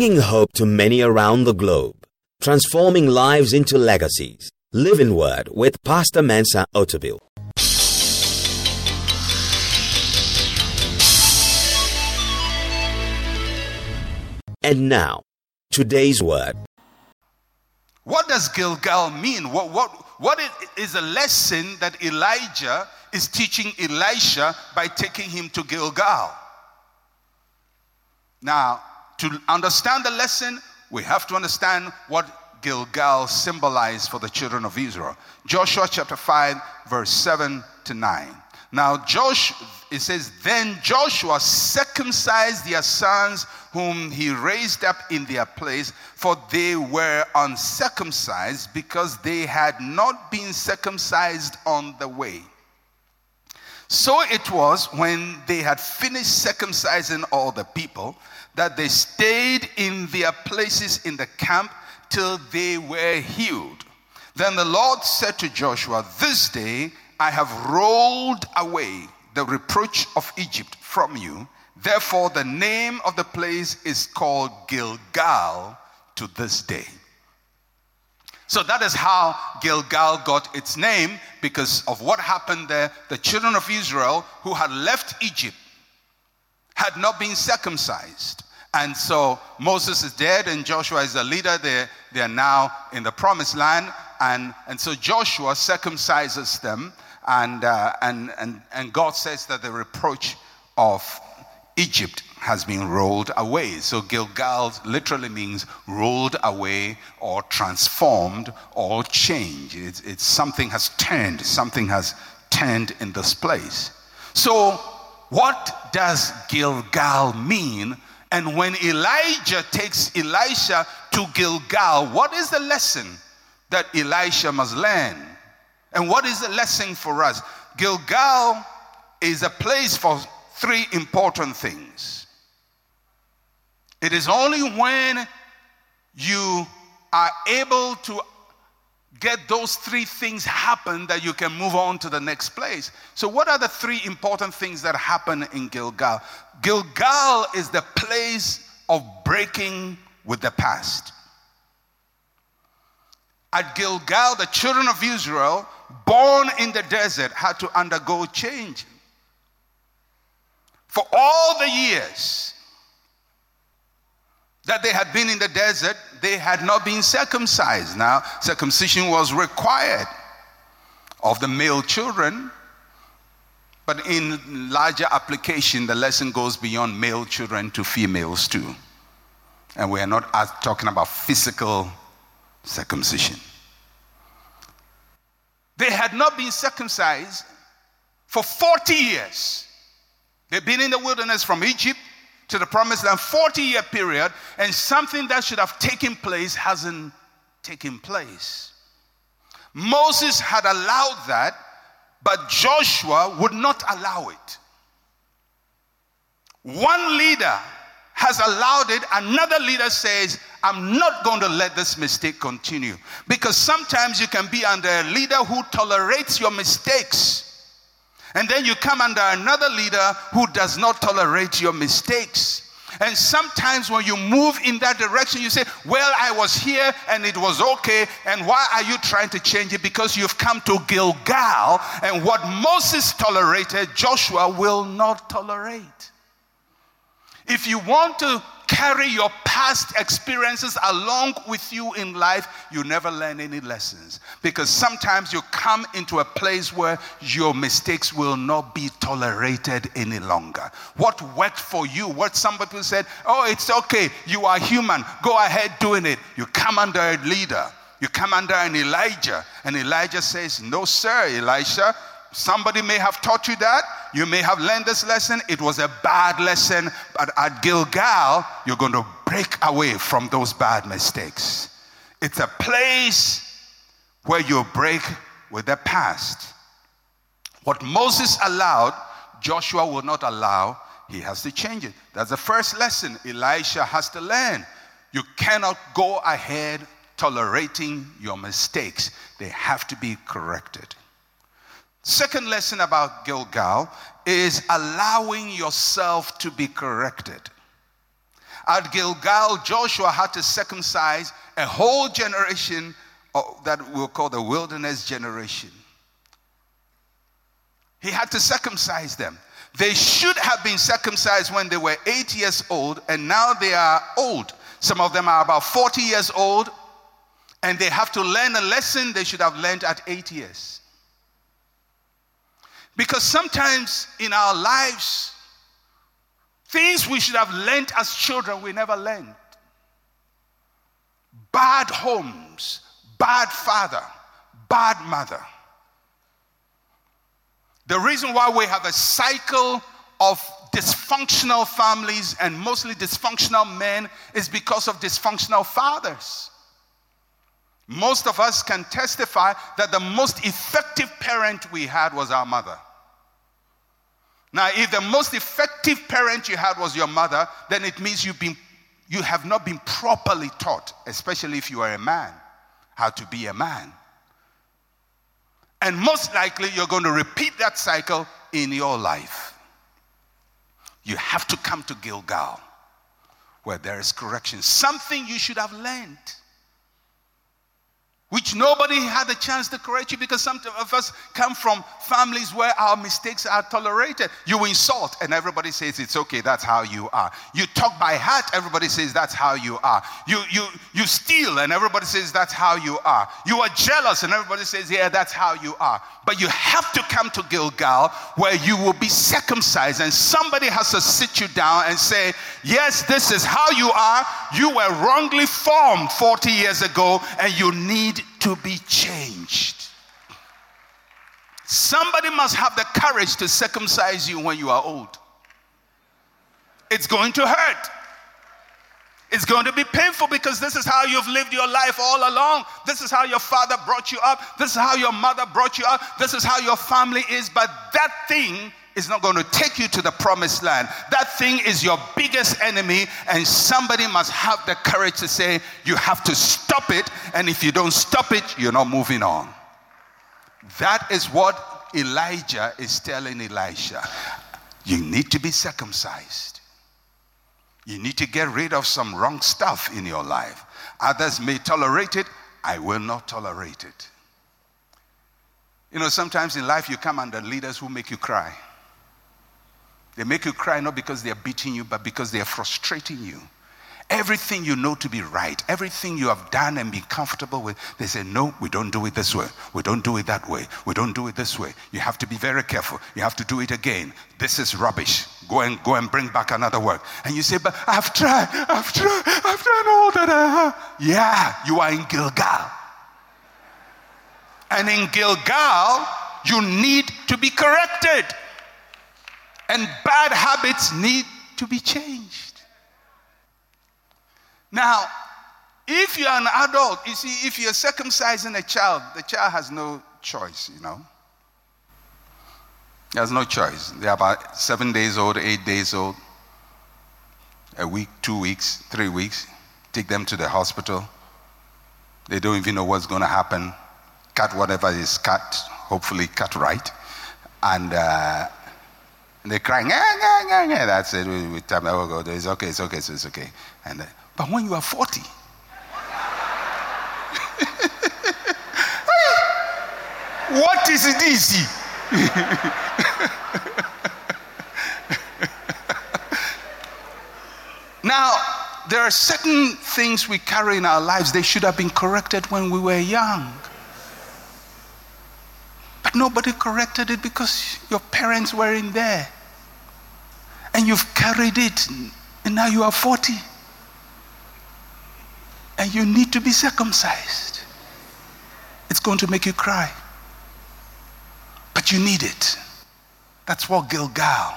bringing hope to many around the globe, transforming lives into legacies. Living Word with Pastor Mensa Otabil. And now, today's word. What does Gilgal mean? What, what, what is a lesson that Elijah is teaching Elisha by taking him to Gilgal? Now, to understand the lesson, we have to understand what Gilgal symbolized for the children of Israel. Joshua chapter 5, verse 7 to 9. Now, Josh, it says, Then Joshua circumcised their sons whom he raised up in their place, for they were uncircumcised because they had not been circumcised on the way. So it was when they had finished circumcising all the people that they stayed in their places in the camp till they were healed. Then the Lord said to Joshua, This day I have rolled away the reproach of Egypt from you. Therefore, the name of the place is called Gilgal to this day. So that is how Gilgal got its name because of what happened there. The children of Israel who had left Egypt had not been circumcised. And so Moses is dead and Joshua is the leader. They, they are now in the promised land. And, and so Joshua circumcises them. And, uh, and, and, and God says that the reproach of Egypt has been rolled away. So Gilgal literally means rolled away or transformed or changed. It's, it's something has turned, something has turned in this place. So, what does Gilgal mean and when Elijah takes Elisha to Gilgal, what is the lesson that Elisha must learn? And what is the lesson for us? Gilgal is a place for three important things. It is only when you are able to get those three things happen that you can move on to the next place. So, what are the three important things that happen in Gilgal? Gilgal is the place of breaking with the past. At Gilgal, the children of Israel, born in the desert, had to undergo change. For all the years that they had been in the desert, they had not been circumcised. Now, circumcision was required of the male children, but in larger application, the lesson goes beyond male children to females too. And we are not talking about physical circumcision. They had not been circumcised for 40 years. They've been in the wilderness from Egypt to the promised land 40 year period and something that should have taken place hasn't taken place. Moses had allowed that but joshua would not allow it. One leader has allowed it. Another leader says i'm not going to let this mistake continue. Because sometimes you can be under a leader who tolerates your mistakes and then you come under another leader who does not tolerate your mistakes. And sometimes when you move in that direction, you say, Well, I was here and it was okay. And why are you trying to change it? Because you've come to Gilgal, and what Moses tolerated, Joshua will not tolerate. If you want to carry your past experiences along with you in life, you never learn any lessons. Because sometimes you come into a place where your mistakes will not be tolerated any longer. What worked for you, what some people said, oh, it's okay, you are human, go ahead doing it. You come under a leader, you come under an Elijah, and Elijah says, no, sir, Elisha, Somebody may have taught you that. You may have learned this lesson. It was a bad lesson. But at Gilgal, you're going to break away from those bad mistakes. It's a place where you break with the past. What Moses allowed, Joshua will not allow. He has to change it. That's the first lesson Elisha has to learn. You cannot go ahead tolerating your mistakes, they have to be corrected. Second lesson about Gilgal is allowing yourself to be corrected. At Gilgal, Joshua had to circumcise a whole generation that we'll call the wilderness generation. He had to circumcise them. They should have been circumcised when they were eight years old, and now they are old. Some of them are about 40 years old, and they have to learn a lesson they should have learned at eight years. Because sometimes in our lives, things we should have learned as children, we never learned. Bad homes, bad father, bad mother. The reason why we have a cycle of dysfunctional families and mostly dysfunctional men is because of dysfunctional fathers. Most of us can testify that the most effective parent we had was our mother. Now, if the most effective parent you had was your mother, then it means you've been, you have not been properly taught, especially if you are a man, how to be a man. And most likely, you're going to repeat that cycle in your life. You have to come to Gilgal where there is correction, something you should have learned which nobody had a chance to correct you because some of us come from families where our mistakes are tolerated. You insult and everybody says it's okay, that's how you are. You talk by heart, everybody says that's how you are. You you you steal and everybody says that's how you are. You are jealous and everybody says yeah, that's how you are. But you have to come to Gilgal where you will be circumcised and somebody has to sit you down and say, "Yes, this is how you are. You were wrongly formed 40 years ago and you need to be changed. Somebody must have the courage to circumcise you when you are old. It's going to hurt. It's going to be painful because this is how you've lived your life all along. This is how your father brought you up. This is how your mother brought you up. This is how your family is. But that thing is not going to take you to the promised land. That thing is your biggest enemy, and somebody must have the courage to say, You have to stop it, and if you don't stop it, you're not moving on. That is what Elijah is telling Elisha. You need to be circumcised. You need to get rid of some wrong stuff in your life. Others may tolerate it, I will not tolerate it. You know, sometimes in life you come under leaders who make you cry. They make you cry not because they're beating you, but because they're frustrating you. Everything you know to be right, everything you have done and been comfortable with, they say, No, we don't do it this way. We don't do it that way. We don't do it this way. You have to be very careful. You have to do it again. This is rubbish. Go and go and bring back another work. And you say, But I've tried, I've tried, I've done all that I have. Yeah, you are in Gilgal. And in Gilgal, you need to be corrected and bad habits need to be changed. Now, if you're an adult, you see, if you're circumcising a child, the child has no choice, you know. There's no choice. They're about seven days old, eight days old, a week, two weeks, three weeks. Take them to the hospital. They don't even know what's going to happen. Cut whatever is cut, hopefully cut right. And uh, and they're crying, nah, nah, nah, nah. that's it. We, we tell them, oh, God, it's okay, it's okay, so it's okay. And, uh, but when you are 40, what is this? now, there are certain things we carry in our lives, they should have been corrected when we were young. Nobody corrected it because your parents weren't there. And you've carried it, and now you are 40. And you need to be circumcised. It's going to make you cry. But you need it. That's what Gilgal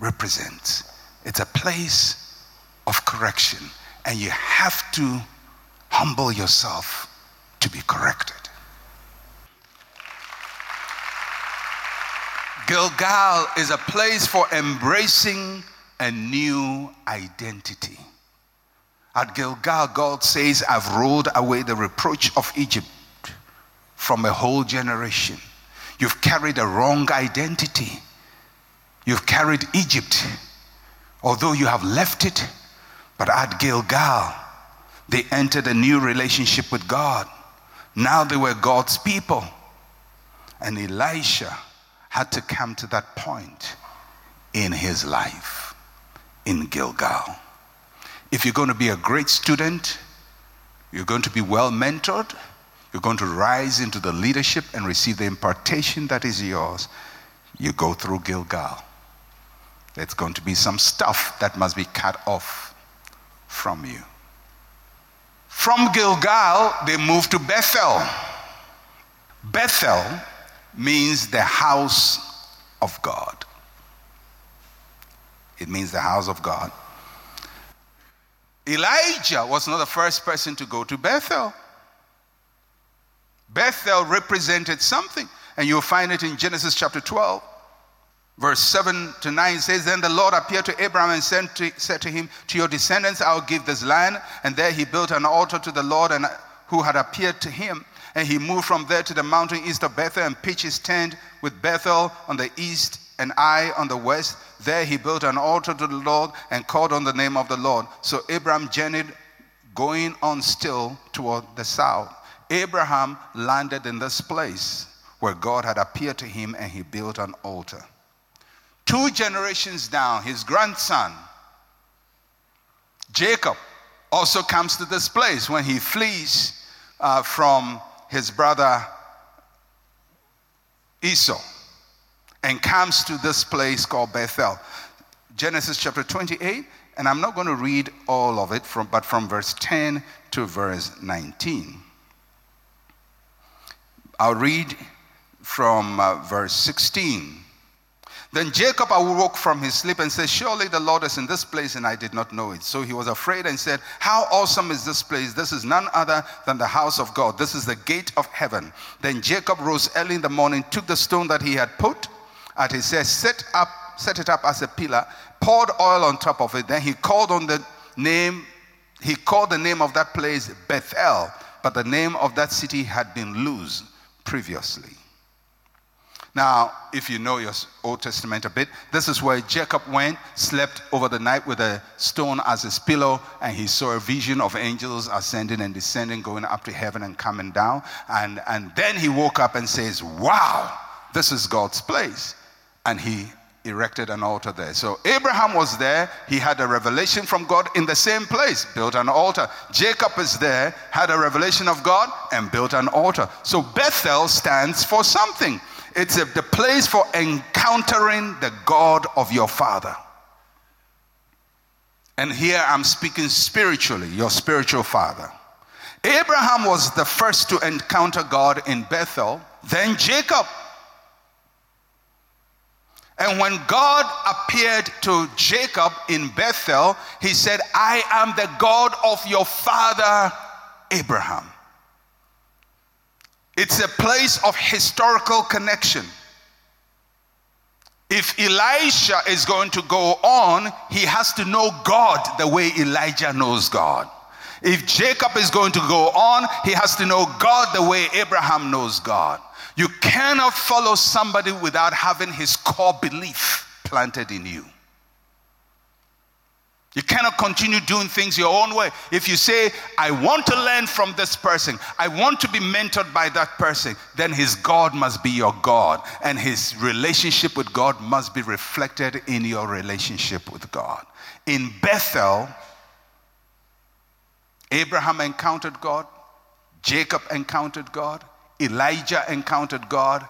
represents. It's a place of correction, and you have to humble yourself to be corrected. Gilgal is a place for embracing a new identity. At Gilgal, God says, I've rolled away the reproach of Egypt from a whole generation. You've carried a wrong identity. You've carried Egypt. Although you have left it, But at Gilgal, they entered a new relationship with God. Now they were God's people. And Elisha had to come to that point in his life in Gilgal. If you're going to be a great student, you're going to be well mentored, you're going to rise into the leadership and receive the impartation that is yours, you go through Gilgal. There's going to be some stuff that must be cut off from you. From Gilgal, they moved to Bethel. Bethel means the house of God. It means the house of God. Elijah was not the first person to go to Bethel. Bethel represented something, and you'll find it in Genesis chapter 12. Verse 7 to 9 says, Then the Lord appeared to Abraham and said to, said to him, To your descendants I'll give this land. And there he built an altar to the Lord and, who had appeared to him. And he moved from there to the mountain east of Bethel and pitched his tent with Bethel on the east and Ai on the west. There he built an altar to the Lord and called on the name of the Lord. So Abraham journeyed, going on still toward the south. Abraham landed in this place where God had appeared to him and he built an altar. Two generations down, his grandson, Jacob, also comes to this place when he flees uh, from his brother Esau and comes to this place called Bethel. Genesis chapter 28, and I'm not going to read all of it, from, but from verse 10 to verse 19. I'll read from uh, verse 16. Then Jacob awoke from his sleep and said, Surely the Lord is in this place, and I did not know it. So he was afraid and said, How awesome is this place! This is none other than the house of God. This is the gate of heaven. Then Jacob rose early in the morning, took the stone that he had put at his head, set up, set it up as a pillar, poured oil on top of it. Then he called on the name, he called the name of that place Bethel, but the name of that city had been Luz previously. Now, if you know your Old Testament a bit, this is where Jacob went, slept over the night with a stone as his pillow, and he saw a vision of angels ascending and descending, going up to heaven and coming down. And, and then he woke up and says, Wow, this is God's place. And he erected an altar there. So Abraham was there. He had a revelation from God in the same place, built an altar. Jacob is there, had a revelation of God, and built an altar. So Bethel stands for something. It's a, the place for encountering the God of your father. And here I'm speaking spiritually, your spiritual father. Abraham was the first to encounter God in Bethel, then Jacob. And when God appeared to Jacob in Bethel, he said, I am the God of your father Abraham. It's a place of historical connection. If Elisha is going to go on, he has to know God the way Elijah knows God. If Jacob is going to go on, he has to know God the way Abraham knows God. You cannot follow somebody without having his core belief planted in you. You cannot continue doing things your own way. If you say, I want to learn from this person, I want to be mentored by that person, then his God must be your God. And his relationship with God must be reflected in your relationship with God. In Bethel, Abraham encountered God, Jacob encountered God, Elijah encountered God,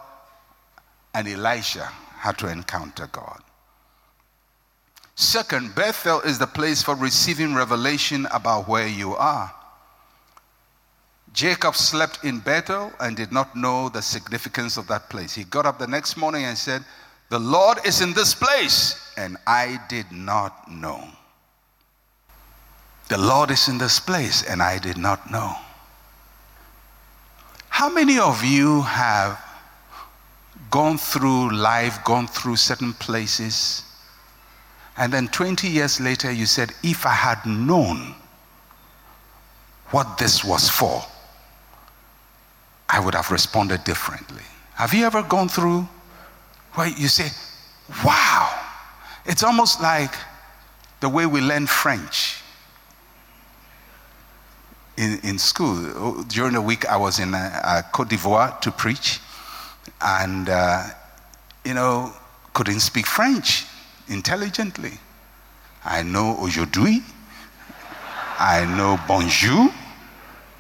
and Elisha had to encounter God. Second, Bethel is the place for receiving revelation about where you are. Jacob slept in Bethel and did not know the significance of that place. He got up the next morning and said, The Lord is in this place, and I did not know. The Lord is in this place, and I did not know. How many of you have gone through life, gone through certain places, and then 20 years later, you said, If I had known what this was for, I would have responded differently. Have you ever gone through where you say, Wow, it's almost like the way we learn French. in, in school. During the week, I was in uh, uh, Cote d'Ivoire to preach, and, uh, you know, couldn't speak French intelligently. I know aujourd'hui, I know bonjour,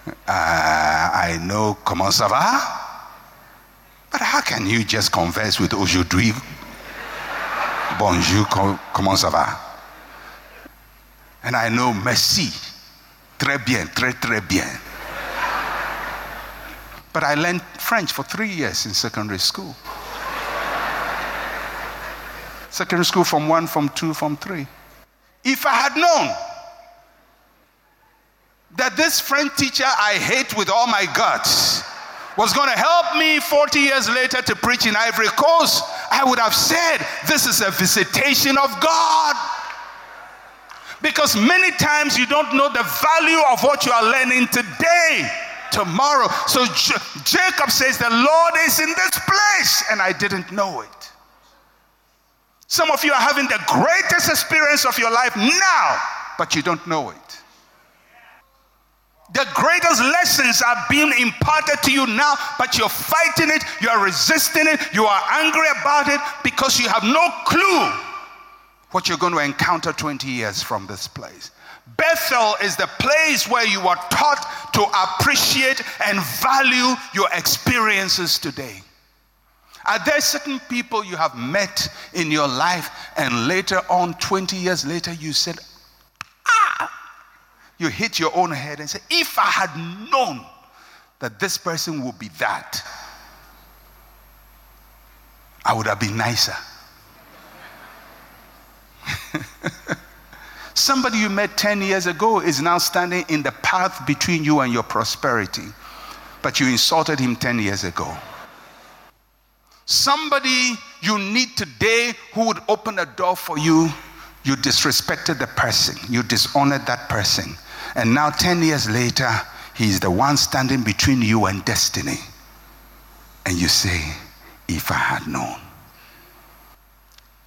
uh, I know comment ça va. But how can you just converse with aujourd'hui, bonjour, comment ça va? And I know merci, très bien, très, très bien. But I learned French for three years in secondary school. Secondary school from one, from two, from three. If I had known that this French teacher I hate with all my guts was going to help me 40 years later to preach in Ivory Coast, I would have said, This is a visitation of God. Because many times you don't know the value of what you are learning today, tomorrow. So J- Jacob says, The Lord is in this place, and I didn't know it. Some of you are having the greatest experience of your life now, but you don't know it. The greatest lessons are being imparted to you now, but you're fighting it, you are resisting it, you are angry about it because you have no clue what you're going to encounter 20 years from this place. Bethel is the place where you are taught to appreciate and value your experiences today. Are there certain people you have met in your life and later on, 20 years later, you said, ah, you hit your own head and say, if I had known that this person would be that, I would have been nicer. Somebody you met 10 years ago is now standing in the path between you and your prosperity, but you insulted him 10 years ago. Somebody you need today who would open a door for you, you disrespected the person, you dishonored that person. And now, 10 years later, he's the one standing between you and destiny. And you say, If I had known.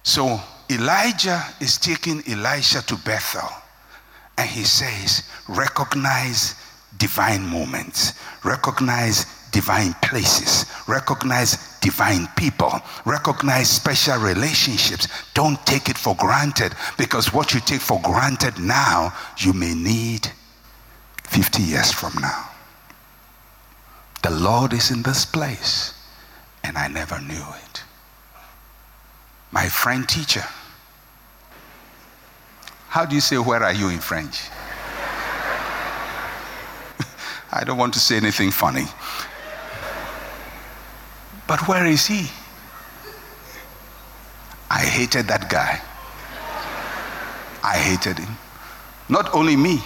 So, Elijah is taking Elisha to Bethel. And he says, Recognize divine moments, recognize divine places, recognize divine people, recognize special relationships. Don't take it for granted because what you take for granted now, you may need 50 years from now. The Lord is in this place, and I never knew it. My friend teacher. How do you say, Where are you in French? I don't want to say anything funny. But where is he? I hated that guy. I hated him. Not only me,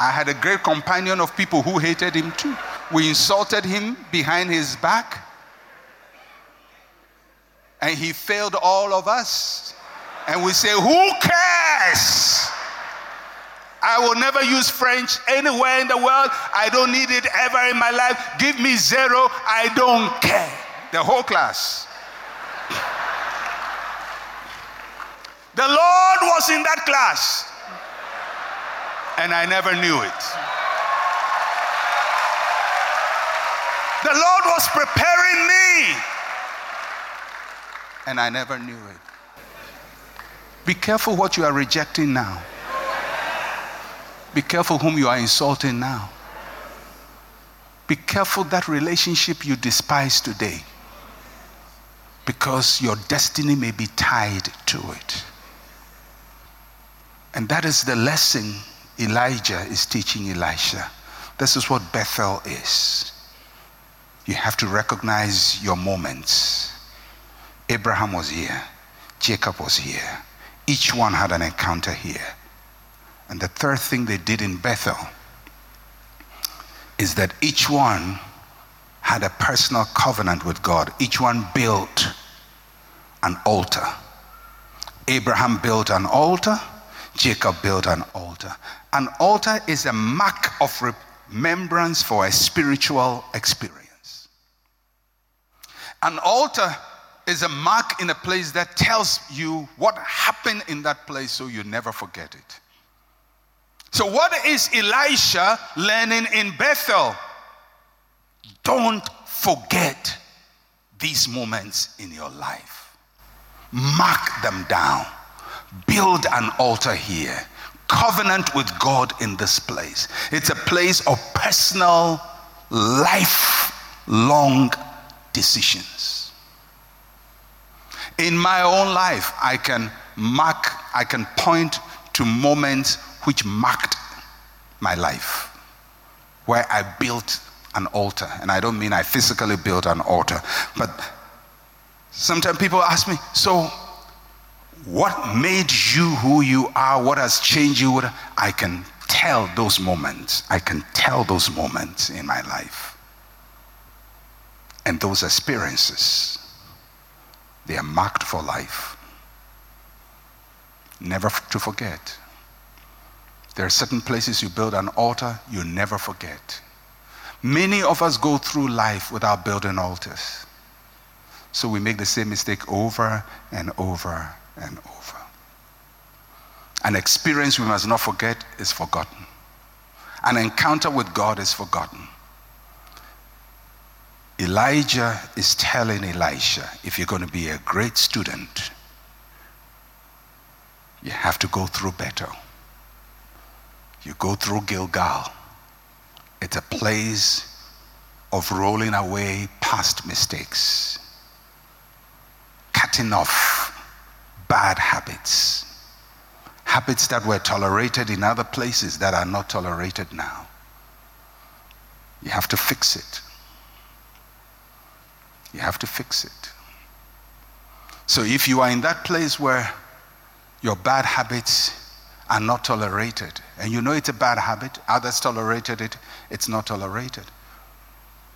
I had a great companion of people who hated him too. We insulted him behind his back, and he failed all of us. And we say, Who cares? I will never use French anywhere in the world. I don't need it ever in my life. Give me zero. I don't care. The whole class. The Lord was in that class and I never knew it. The Lord was preparing me, and I never knew it. Be careful what you are rejecting now. Be careful whom you are insulting now. Be careful that relationship you despise today because your destiny may be tied to it. And that is the lesson Elijah is teaching Elisha. This is what Bethel is. You have to recognize your moments. Abraham was here, Jacob was here. Each one had an encounter here. And the third thing they did in Bethel is that each one had a personal covenant with God. Each one built an altar. Abraham built an altar, Jacob built an altar. An altar is a mark of remembrance for a spiritual experience. An altar is a mark in a place that tells you what happened in that place so you never forget it. So, what is Elisha learning in Bethel? Don't forget these moments in your life. Mark them down. Build an altar here. Covenant with God in this place. It's a place of personal, lifelong decisions. In my own life, I can mark, I can point to moments which marked my life, where I built an altar. And I don't mean I physically built an altar, but sometimes people ask me, so what made you who you are? What has changed you? I can tell those moments. I can tell those moments in my life. And those experiences, they are marked for life. Never to forget. There are certain places you build an altar you never forget. Many of us go through life without building altars. So we make the same mistake over and over and over. An experience we must not forget is forgotten. An encounter with God is forgotten. Elijah is telling Elisha if you're going to be a great student, you have to go through Bethel. You go through Gilgal. It's a place of rolling away past mistakes, cutting off bad habits, habits that were tolerated in other places that are not tolerated now. You have to fix it. You have to fix it. So if you are in that place where your bad habits are not tolerated. And you know it's a bad habit, others tolerated it, it's not tolerated.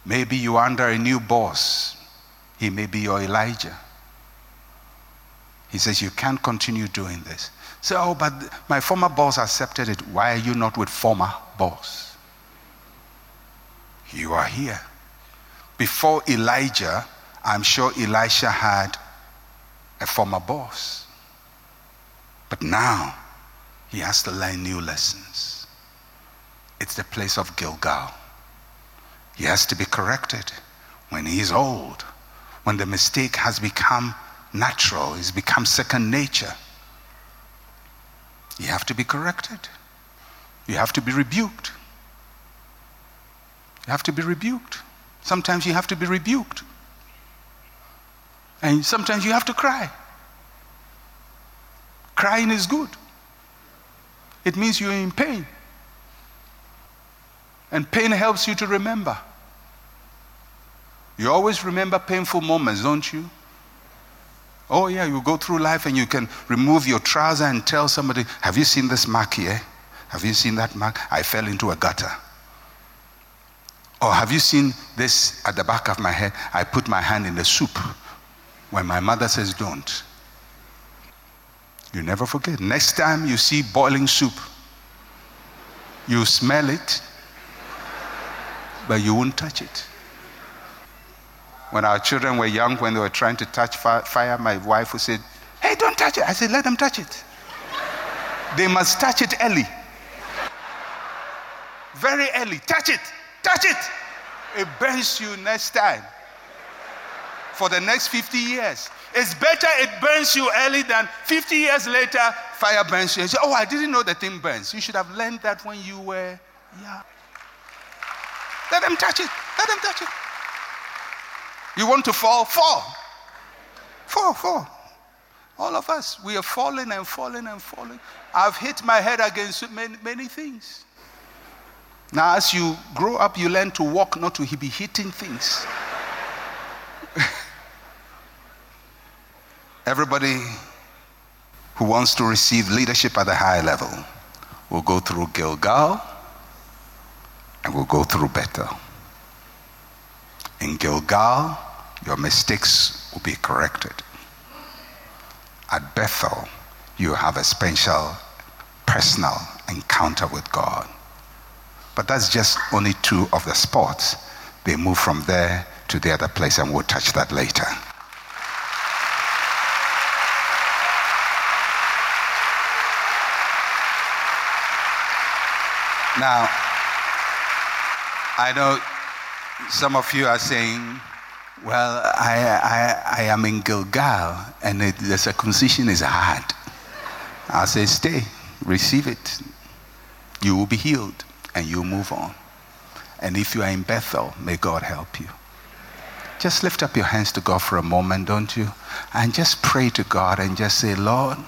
Maybe you're under a new boss, he may be your Elijah. He says, You can't continue doing this. Say, Oh, but my former boss accepted it. Why are you not with former boss? You are here. Before Elijah, I'm sure Elisha had a former boss. But now, he has to learn new lessons. It's the place of Gilgal. He has to be corrected when he's old, when the mistake has become natural, it's become second nature. You have to be corrected. You have to be rebuked. You have to be rebuked. Sometimes you have to be rebuked. And sometimes you have to cry. Crying is good it means you're in pain. And pain helps you to remember. You always remember painful moments, don't you? Oh, yeah, you go through life and you can remove your trouser and tell somebody, Have you seen this mark here? Have you seen that mark? I fell into a gutter. Or have you seen this at the back of my head? I put my hand in the soup when my mother says don't. You never forget. Next time you see boiling soup, you smell it, but you won't touch it. When our children were young, when they were trying to touch fire, my wife would say, Hey, don't touch it. I said, Let them touch it. they must touch it early. Very early. Touch it. Touch it. It burns you next time. For the next 50 years. It's better it burns you early than 50 years later, fire burns you. Say, oh, I didn't know the thing burns. You should have learned that when you were young. Let them touch it. Let them touch it. You want to fall? Fall. Fall, fall. All of us, we are falling and falling and falling. I've hit my head against many, many things. Now, as you grow up, you learn to walk, not to be hitting things. Everybody who wants to receive leadership at a high level will go through Gilgal and will go through Bethel. In Gilgal, your mistakes will be corrected. At Bethel, you have a special personal encounter with God. But that's just only two of the spots. They move from there to the other place, and we'll touch that later. Now, I know some of you are saying, well, I, I, I am in Gilgal and it, the circumcision is hard. I say, stay, receive it. You will be healed and you move on. And if you are in Bethel, may God help you. Just lift up your hands to God for a moment, don't you? And just pray to God and just say, Lord,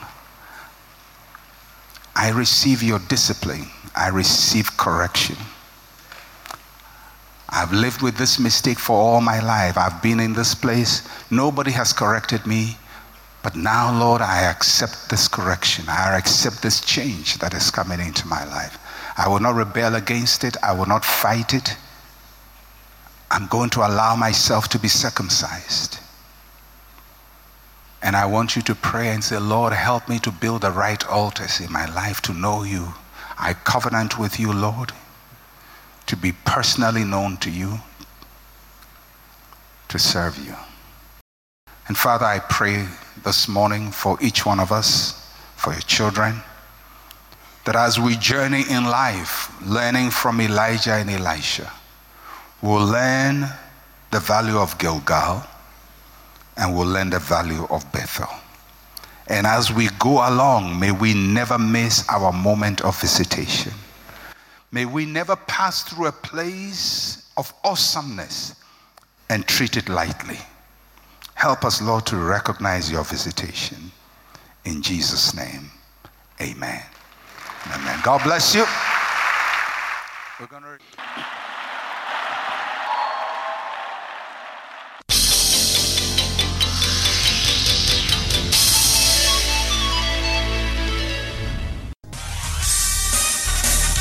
I receive your discipline. I receive correction. I've lived with this mistake for all my life. I've been in this place. Nobody has corrected me. But now, Lord, I accept this correction. I accept this change that is coming into my life. I will not rebel against it. I will not fight it. I'm going to allow myself to be circumcised. And I want you to pray and say, Lord, help me to build the right altars in my life to know you. I covenant with you, Lord to be personally known to you, to serve you. And Father, I pray this morning for each one of us, for your children, that as we journey in life, learning from Elijah and Elisha, we'll learn the value of Gilgal and we'll learn the value of Bethel. And as we go along, may we never miss our moment of visitation. May we never pass through a place of awesomeness and treat it lightly. Help us, Lord, to recognize your visitation. In Jesus' name, amen. Amen. God bless you.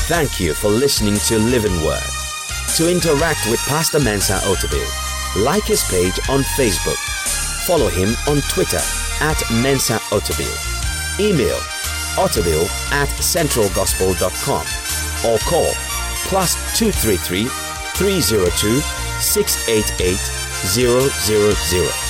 Thank you for listening to Living Word. To interact with Pastor Mensa Otabil, like his page on Facebook. Follow him on Twitter at Mensa Otabil. Email otabil at centralgospel.com or call plus 233 302 688 000.